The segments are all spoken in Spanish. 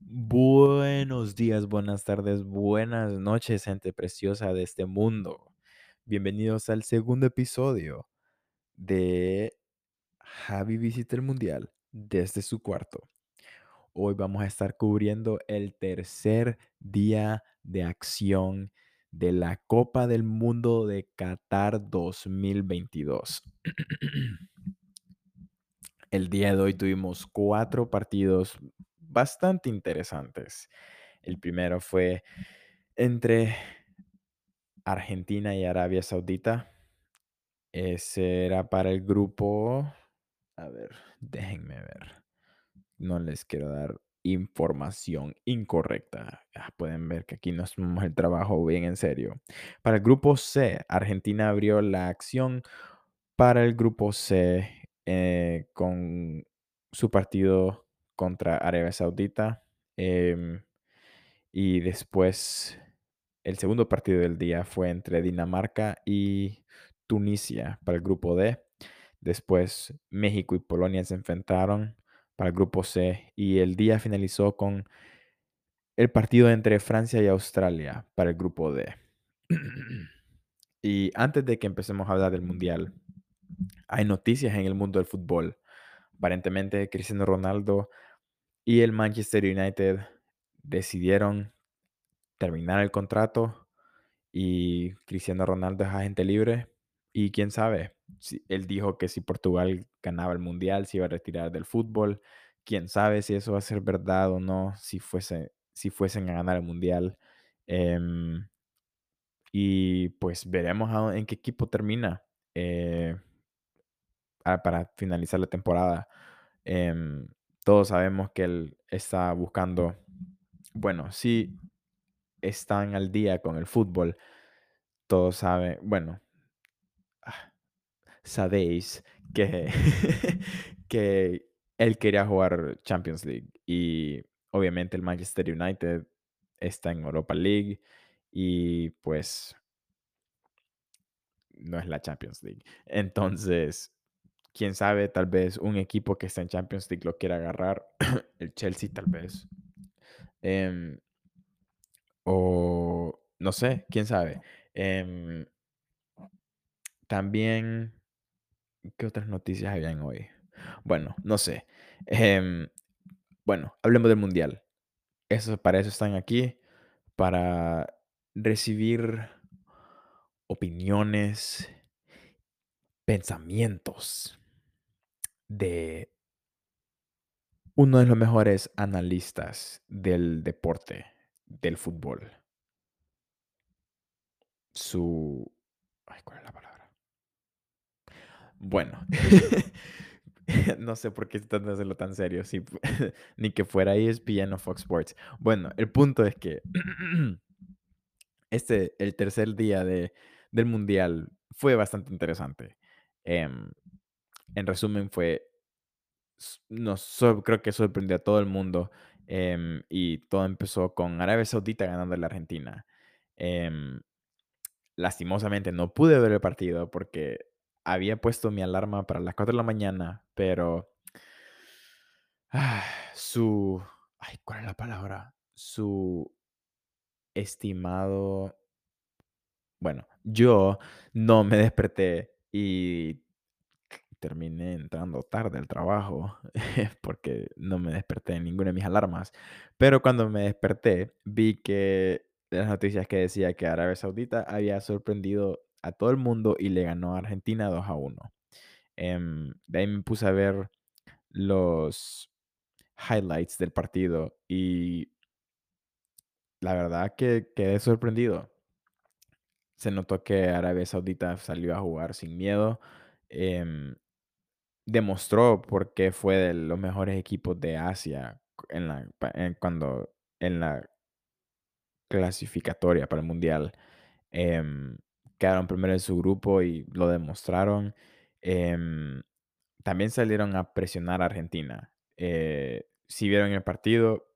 Buenos días, buenas tardes, buenas noches, gente preciosa de este mundo. Bienvenidos al segundo episodio de Javi visita el mundial desde su cuarto. Hoy vamos a estar cubriendo el tercer día de acción de la Copa del Mundo de Qatar 2022. El día de hoy tuvimos cuatro partidos bastante interesantes. El primero fue entre Argentina y Arabia Saudita. Ese era para el grupo. A ver, déjenme ver. No les quiero dar información incorrecta. Ah, pueden ver que aquí nos tomamos el trabajo bien en serio. Para el grupo C, Argentina abrió la acción para el grupo C eh, con su partido contra Arabia Saudita. Em, y después el segundo partido del día fue entre Dinamarca y Tunisia para el grupo D. Después México y Polonia se enfrentaron para el grupo C y el día finalizó con el partido entre Francia y Australia para el grupo D. y antes de que empecemos a hablar del Mundial, hay noticias en el mundo del fútbol. Aparentemente Cristiano Ronaldo y el Manchester United decidieron terminar el contrato y Cristiano Ronaldo es agente libre. Y quién sabe, él dijo que si Portugal ganaba el Mundial se iba a retirar del fútbol. Quién sabe si eso va a ser verdad o no, si, fuese, si fuesen a ganar el Mundial. Em, y pues veremos en qué equipo termina eh, para finalizar la temporada. Em, todos sabemos que él está buscando, bueno, sí están al día con el fútbol. Todos saben, bueno, ah, sabéis que, que él quería jugar Champions League y obviamente el Manchester United está en Europa League y pues no es la Champions League. Entonces, quién sabe, tal vez un equipo que está en Champions League lo quiera agarrar, el Chelsea tal vez. Em, o no sé, quién sabe. Em, también, ¿qué otras noticias habían hoy? Bueno, no sé. Em, bueno, hablemos del Mundial. Eso, para eso están aquí, para recibir opiniones, pensamientos de uno de los mejores analistas del deporte, del fútbol. Su... Ay, ¿cuál es la palabra? Bueno, no sé por qué están de hacerlo tan serio, ni que fuera ESPN o Fox Sports. Bueno, el punto es que este, el tercer día de, del Mundial fue bastante interesante. Em, en resumen, fue, nos, creo que sorprendió a todo el mundo em, y todo empezó con Arabia Saudita ganando la Argentina. Em, lastimosamente no pude ver el partido porque había puesto mi alarma para las 4 de la mañana, pero ah, su... Ay, ¿cuál es la palabra? Su estimado... Bueno, yo no me desperté y terminé entrando tarde al trabajo porque no me desperté en ninguna de mis alarmas. Pero cuando me desperté, vi que las noticias que decía que Arabia Saudita había sorprendido a todo el mundo y le ganó a Argentina 2 a 1. Em, de ahí me puse a ver los highlights del partido y la verdad que quedé sorprendido. Se notó que Arabia Saudita salió a jugar sin miedo. Em, demostró por qué fue de los mejores equipos de Asia en la, cuando, en la clasificatoria para el Mundial. Em, quedaron primero en su grupo y lo demostraron. Em, también salieron a presionar a Argentina. Eh, si vieron el partido,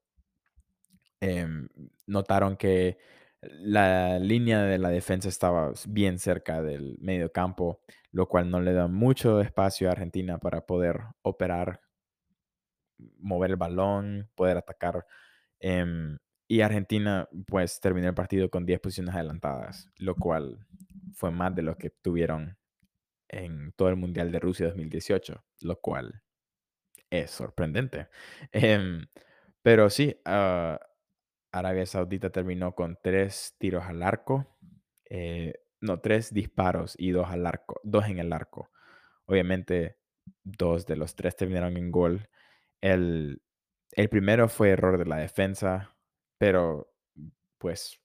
em, notaron que la línea de la defensa estaba bien cerca del medio campo, lo cual no le da mucho espacio a Argentina para poder operar mover el balón, poder atacar. em, y Argentina, pues, terminó el partido con 10 posiciones adelantadas, lo cual fue más de lo que tuvieron en todo el Mundial de Rusia 2018, lo cual es sorprendente. Em, pero sí, ah, Arabia Saudita terminó con tres tiros al arco, eh, no, tres disparos y dos al arco, dos en el arco. Obviamente, dos de los tres terminaron en gol. El, el primero fue error de la defensa, pero pues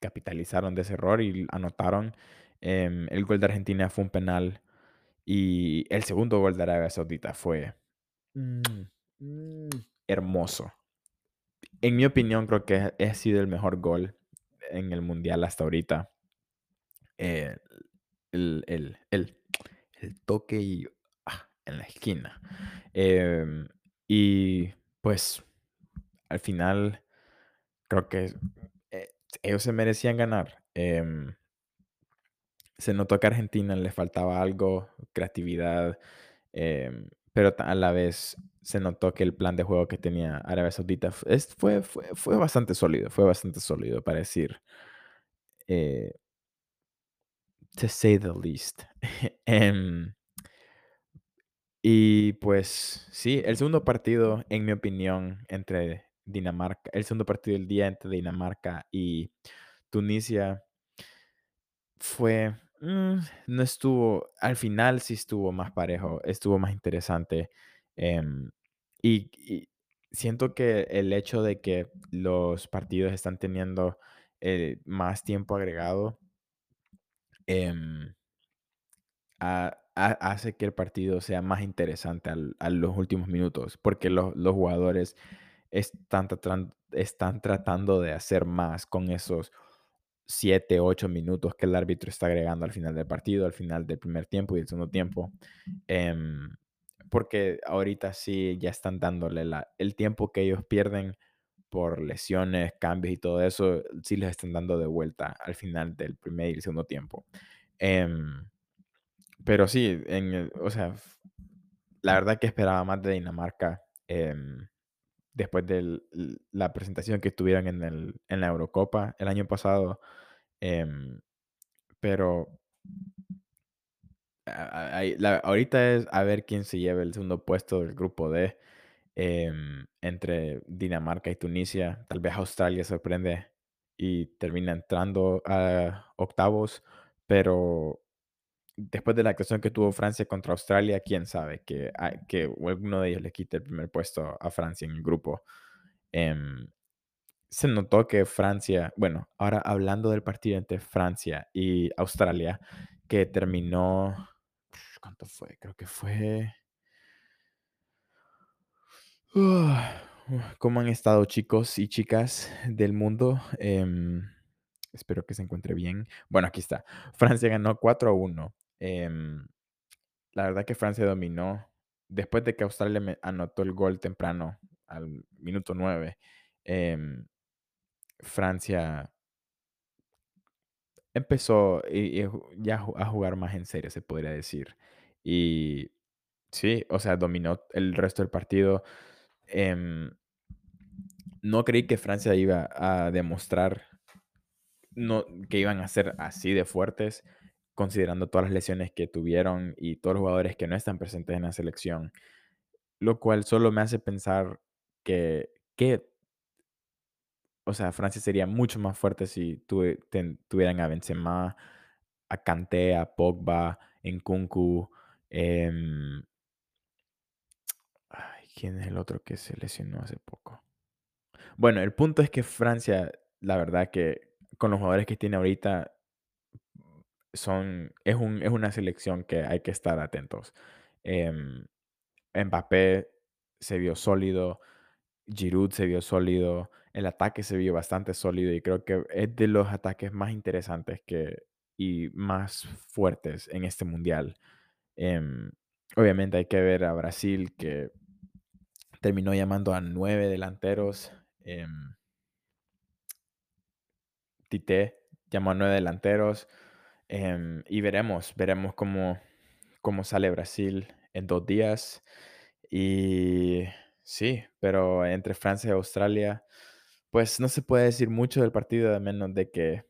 capitalizaron de ese error y anotaron. Em, el gol de Argentina fue un penal y el segundo gol de Arabia Saudita fue mm, mm, hermoso. En mi opinión, creo que ha sido el mejor gol en el mundial hasta ahorita. Eh, el, el, el, el toque y, ah, en la esquina. Em, y pues al final creo que eh, ellos se merecían ganar. Em, se notó que a Argentina le faltaba algo, creatividad, em, pero a la vez se notó que el plan de juego que tenía Arabia Saudita fue, fue, fue bastante sólido, fue bastante sólido para decir, eh, to say the least. Em, y pues sí, el segundo partido, en mi opinión, entre Dinamarca, el segundo partido del día entre Dinamarca y Tunisia Fue, mm, no estuvo al final sí estuvo más parejo, estuvo más interesante, em, y siento que el hecho de que los partidos están teniendo, eh, más tiempo agregado, em, ha ha hace que el partido sea más interesante al a los últimos minutos, porque los jugadores están tratando de hacer más con esos 7 8 minutos que el árbitro está agregando al final del partido, al final del primer tiempo y del segundo tiempo. Em, porque ahorita sí ya están dándole la el tiempo que ellos pierden por lesiones, cambios y todo eso, sí les están dando de vuelta al final del primer y el segundo tiempo. Em, pero sí, en o sea, la verdad que esperaba más de Dinamarca, em, después del la presentación que tuvieron en el en la Eurocopa el año pasado, em, pero a la ahorita es a ver quién se lleva el segundo puesto del grupo D, em, entre Dinamarca y Tunisia. Tal vez Australia sorprende y termina entrando a octavos, pero después de la actuación que tuvo Francia contra Australia, quién sabe que a que alguno de ellos le quite el primer puesto a Francia en el grupo. Em, se notó que Francia bueno, ahora hablando del partido entre Francia y Australia, que terminó ¿Cuánto fue? Creo que fue ¿Cómo han estado chicos y chicas del mundo? Em, espero que se encuentre bien. Bueno, aquí está. Francia ganó 4 a 1. Em, la verdad que Francia dominó. Después de que Australia anotó el gol temprano, al minuto 9, em, Francia empezó y ya a jugar más en serio, se podría decir. Y sí, o sea, dominó el resto del partido. Em, no creí que Francia iba a demostrar no, que iban a ser así de fuertes, considerando todas las lesiones que tuvieron y todos los jugadores que no están presentes en la selección, lo cual solo me hace pensar que, que o sea, Francia sería mucho más fuerte si tuvieran a Benzema, a Kanté, a Pogba, Nkunku, em, ay, ¿quién es el otro que se lesionó hace poco? Bueno, el punto es que Francia, la verdad que con los jugadores que tiene ahorita, son, es, un, es una selección que hay que estar atentos. Em, Mbappé se vio sólido, Giroud se vio sólido, el ataque se vio bastante sólido y creo que es de los ataques más interesantes que, y más fuertes en este mundial. Em, obviamente hay que ver a Brasil que terminó llamando a nueve delanteros. em, Tite llamó a nueve delanteros. Em, y veremos, veremos cómo, cómo sale Brasil en dos días. Y Sí, pero entre Francia y Australia, pues no se puede decir mucho del partido, a menos de que,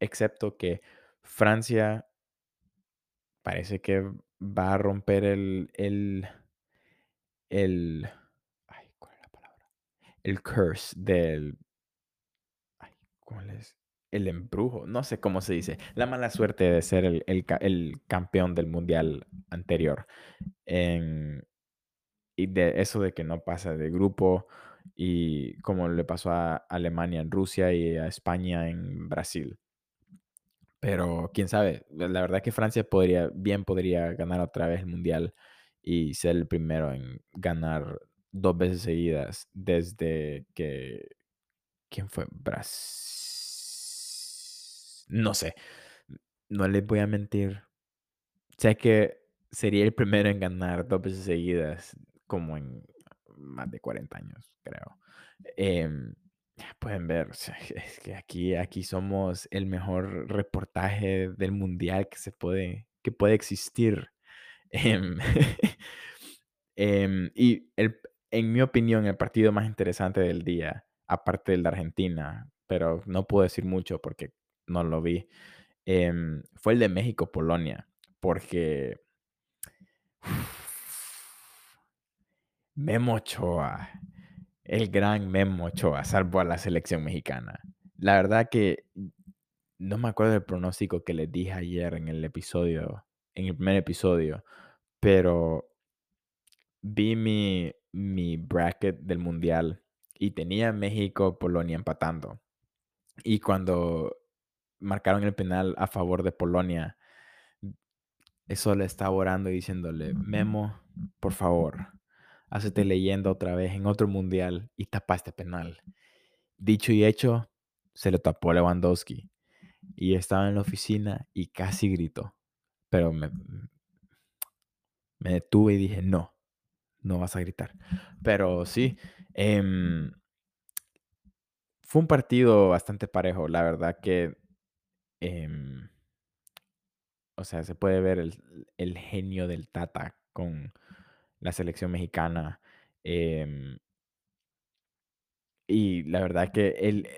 excepto que Francia parece que va a romper el, el, el, ay, ¿cuál es la palabra? El curse del, ay, ¿cuál es? El embrujo, no sé cómo se dice, la mala suerte de ser el, el el campeón del mundial anterior. En, y de eso de que no pasa de grupo y como le pasó a Alemania en Rusia y a España en Brasil. Pero quién sabe, la verdad que Francia podría, bien podría ganar otra vez el mundial y ser el primero en ganar dos veces seguidas desde que, ¿quién fue? Brasil. No sé, no les voy a mentir. Sé que sería el primero en ganar 2 veces seguidas, como en más de 40 años, creo. Em, pueden ver, es que aquí aquí somos el mejor reportaje del mundial que se puede que puede existir. Em, em, y el en mi opinión, el partido más interesante del día, aparte del de Argentina, pero no puedo decir mucho porque no lo vi, em, fue el de México-Polonia, porque Memo Ochoa, el gran Memo Ochoa, salvó a la selección mexicana. La verdad que no me acuerdo del pronóstico que les dije ayer en el episodio, en el primer episodio, pero vi mi, mi bracket del mundial y tenía México, Polonia empatando. Y cuando marcaron el penal a favor de Polonia, eso le estaba orando y diciéndole, Memo, por favor, hacete leyenda otra vez en otro mundial y tapa este penal. Dicho y hecho, se lo tapó Lewandowski. Y estaba en la oficina y casi gritó. Pero me, me detuve y dije, no, no vas a gritar. Pero sí, em, fue un partido bastante parejo. La verdad que, em, o sea, se puede ver el, genio del Tata con la selección mexicana. em, y la verdad que él,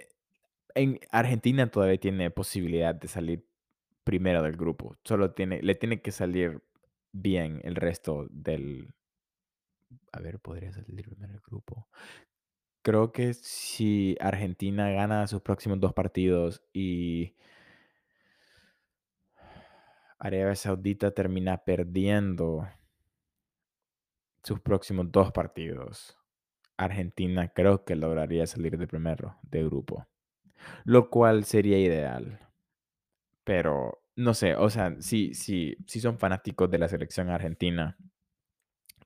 en Argentina todavía tiene posibilidad de salir primero del grupo. Solo tiene, le tiene que salir bien el resto del. A ver, podría salir primero el grupo. Creo que si Argentina gana sus próximos dos partidos y Arabia Saudita termina perdiendo sus próximos dos partidos, Argentina creo que lograría salir de primero de grupo, lo cual sería ideal. Pero no sé, o sea, si, si, si son fanáticos de la selección argentina,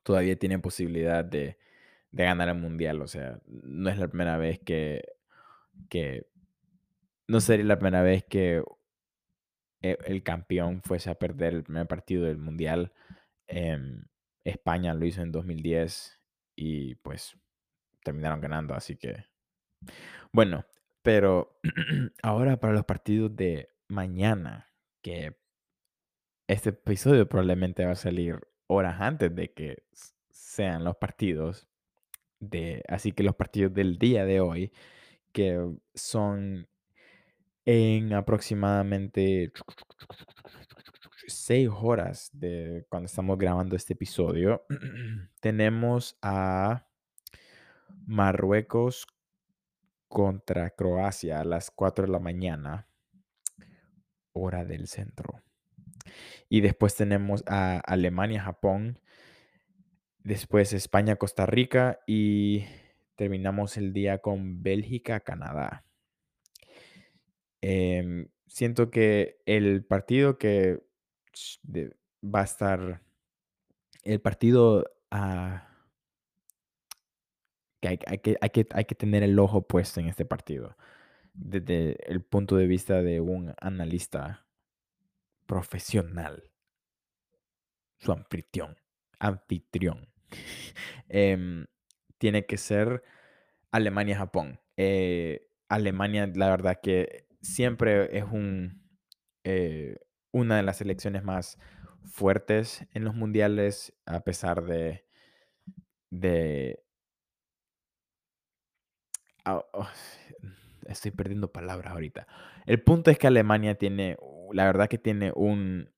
todavía tienen posibilidad de, de ganar el mundial. O sea, no es la primera vez que, que no sería la primera vez que el campeón fuese a perder el primer partido del mundial. Em, España lo hizo en 2010 y pues terminaron ganando, así que bueno, pero ahora para los partidos de mañana, que este episodio probablemente va a salir horas antes de que sean los partidos de, así que los partidos del día de hoy, que son en aproximadamente seis horas de cuando estamos grabando este episodio, tenemos a Marruecos contra Croacia a las 4 de la mañana, hora del centro. Y después tenemos a Alemania, Japón, después España, Costa Rica y terminamos el día con Bélgica, Canadá. Em, siento que el partido que va a estar, el partido ah, que hay, hay que, hay, que, hay que tener el ojo puesto en este partido, desde el punto de vista de un analista profesional, su anfitrión, anfitrión, em, tiene que ser Alemania-Japón. Eh, Alemania, la verdad que siempre es un, eh, una de las selecciones más fuertes en los mundiales, a pesar de de ah, oh, estoy perdiendo palabras ahorita. El punto es que Alemania tiene, u la verdad que tiene un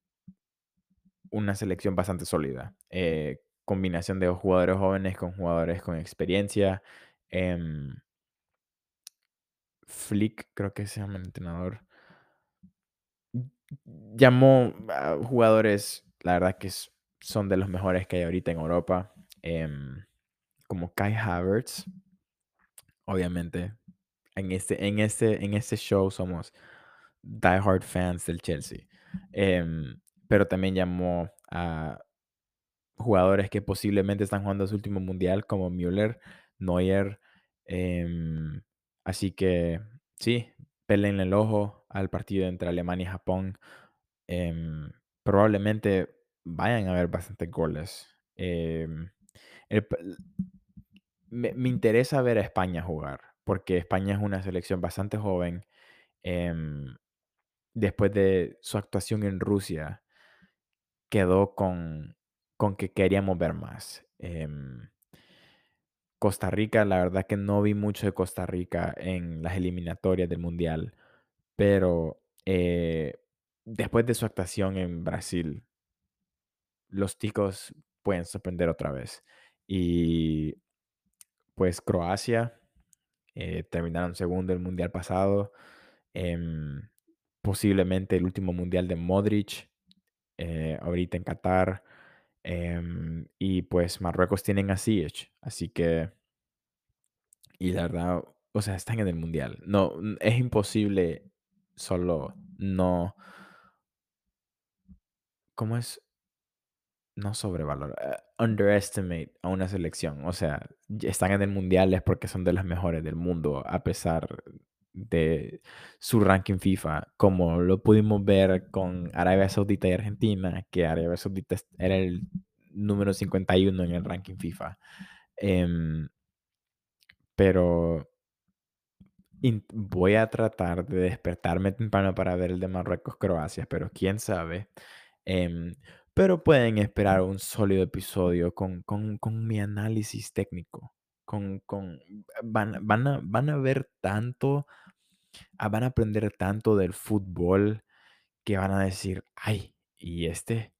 una selección bastante sólida, eh, combinación de jugadores jóvenes con jugadores con experiencia, em Flick, creo que se llama el entrenador. Llamó a jugadores, la verdad que son de los mejores que hay ahorita en Europa, em, como Kai Havertz. Obviamente, en este en este en este show somos die hard fans del Chelsea, em, pero también llamó a jugadores que posiblemente están jugando su último mundial, como Müller, Neuer, em, así que sí, pélenle el ojo al partido entre Alemania y Japón. Em, probablemente vayan a haber bastantes goles. Em, me interesa ver a España jugar, porque España es una selección bastante joven, em, después de su actuación en Rusia quedó con que queríamos ver más. Costa Rica, la verdad que no vi mucho de Costa Rica en las eliminatorias del mundial, pero, eh, después de su actuación en Brasil los ticos pueden sorprender otra vez. Y, pues, Croacia, eh, terminaron segundo el mundial pasado, em, posiblemente el último mundial de Modric, eh, ahorita en Qatar, em, y, pues, Marruecos tienen a Ziyech, así que y la verdad, o sea, están en el mundial. No, es imposible solo no ¿cómo es? No sobrevalorar, eh, underestimate a una selección. O sea, están en el mundial es porque son de las mejores del mundo, a pesar de su ranking FIFA, como lo pudimos ver con Arabia Saudita y Argentina, que Arabia Saudita era el número 51 en el ranking FIFA. Em pero voy a tratar de despertarme temprano para ver el de Marruecos-Croacia, pero quién sabe. Em, pero pueden esperar un sólido episodio con con con mi análisis técnico, con con van van a van a ver tanto, van a aprender tanto del fútbol que van a decir: "Ay, y este"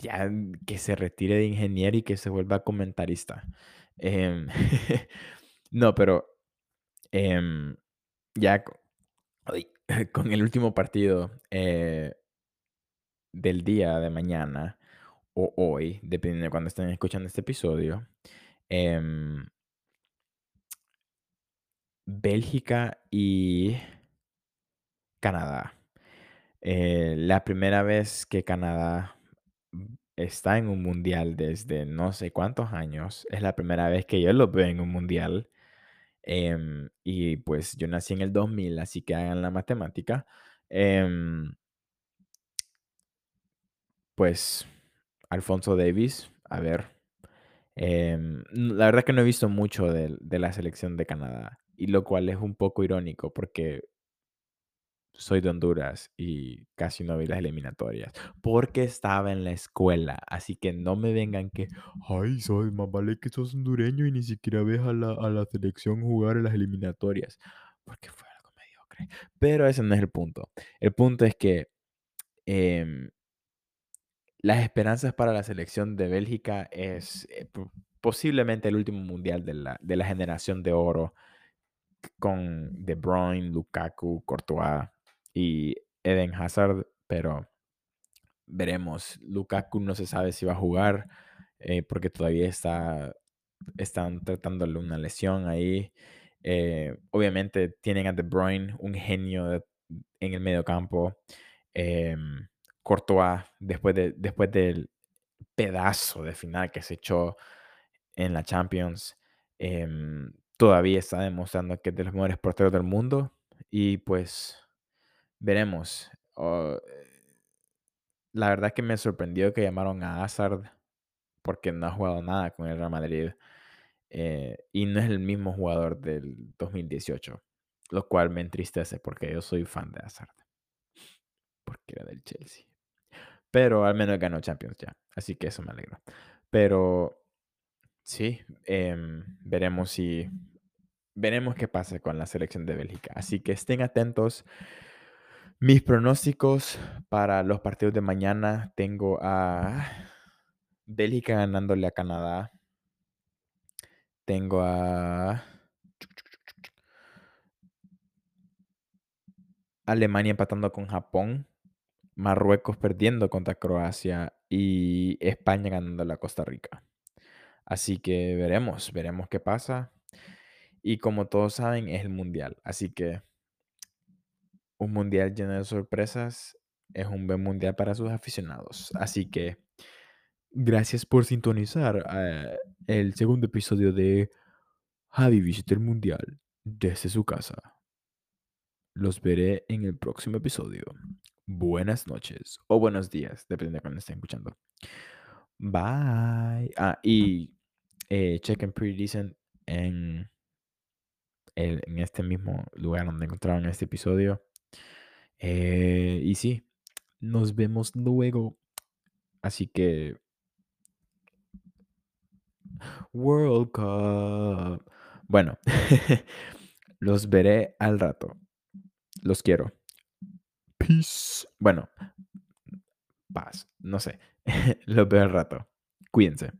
"ya, que se retire de ingeniero y que se vuelva comentarista". Em, no, pero, em, ya con el último partido, eh del día de mañana, o hoy, dependiendo de cuándo estén escuchando este episodio, em Bélgica y Canadá. Eh, la primera vez que Canadá, está en un mundial desde no sé cuántos años, es la primera vez que yo los veo en un mundial, em, y pues yo nací en el 2000, así que hagan la matemática, em pues, Alfonso Davies, a ver, em, la verdad que no he visto mucho de la selección de Canadá, y lo cual es un poco irónico porque soy de Honduras y casi no vi las eliminatorias, porque estaba en la escuela, así que no me vengan que: "Ay, soy más vale que sos hondureño y ni siquiera ves a la a la selección jugar en las eliminatorias", porque fue algo mediocre, pero ese no es el punto. El punto es que, em las esperanzas para la selección de Bélgica es, eh, po posiblemente el último mundial de la de la generación de oro con De Bruyne, Lukaku, Courtois y Eden Hazard, pero veremos. Lukaku no se sabe si va a jugar, eh, porque todavía está están tratándole una lesión ahí. Eh, obviamente tienen a De Bruyne, un genio en el mediocampo, em, Courtois, después de después del pedazo de final que se echó en la Champions, em, todavía está demostrando que es de los mejores porteros del mundo y, pues, veremos. Eh la verdad que me sorprendió que llamaron a Hazard, porque no ha jugado nada con el Real Madrid, eh, y no es el mismo jugador del 2018, lo cual me entristece porque yo soy fan de Hazard. Porque era del Chelsea. Pero al menos ganó Champions ya, así que eso me alegra. Pero Sí, em, veremos si veremos qué pasa con la selección de Bélgica. Así que estén atentos. Mis pronósticos para los partidos de mañana tengo a Bélgica ganándole a Canadá. Tengo a Alemania empatando con Japón, Marruecos perdiendo contra Croacia y España ganándole a Costa Rica. Así que veremos, veremos qué pasa. Y como todos saben, es el mundial. Así que un mundial lleno de sorpresas es un buen mundial para sus aficionados. Así que gracias por sintonizar eh, el segundo episodio de Javi visita el mundial desde su casa. Los veré en el próximo episodio. Buenas noches o buenos días, depende de cuando estén escuchando. Bye. Ah, y eh, chequen Pretty Decent en, en este mismo lugar donde encontraron este episodio. Eh, y sí, nos vemos luego. Así que. World Cup. Bueno, los veré al rato. Los quiero. Peace. Bueno, paz. No sé. Los veo al rato. Cuídense.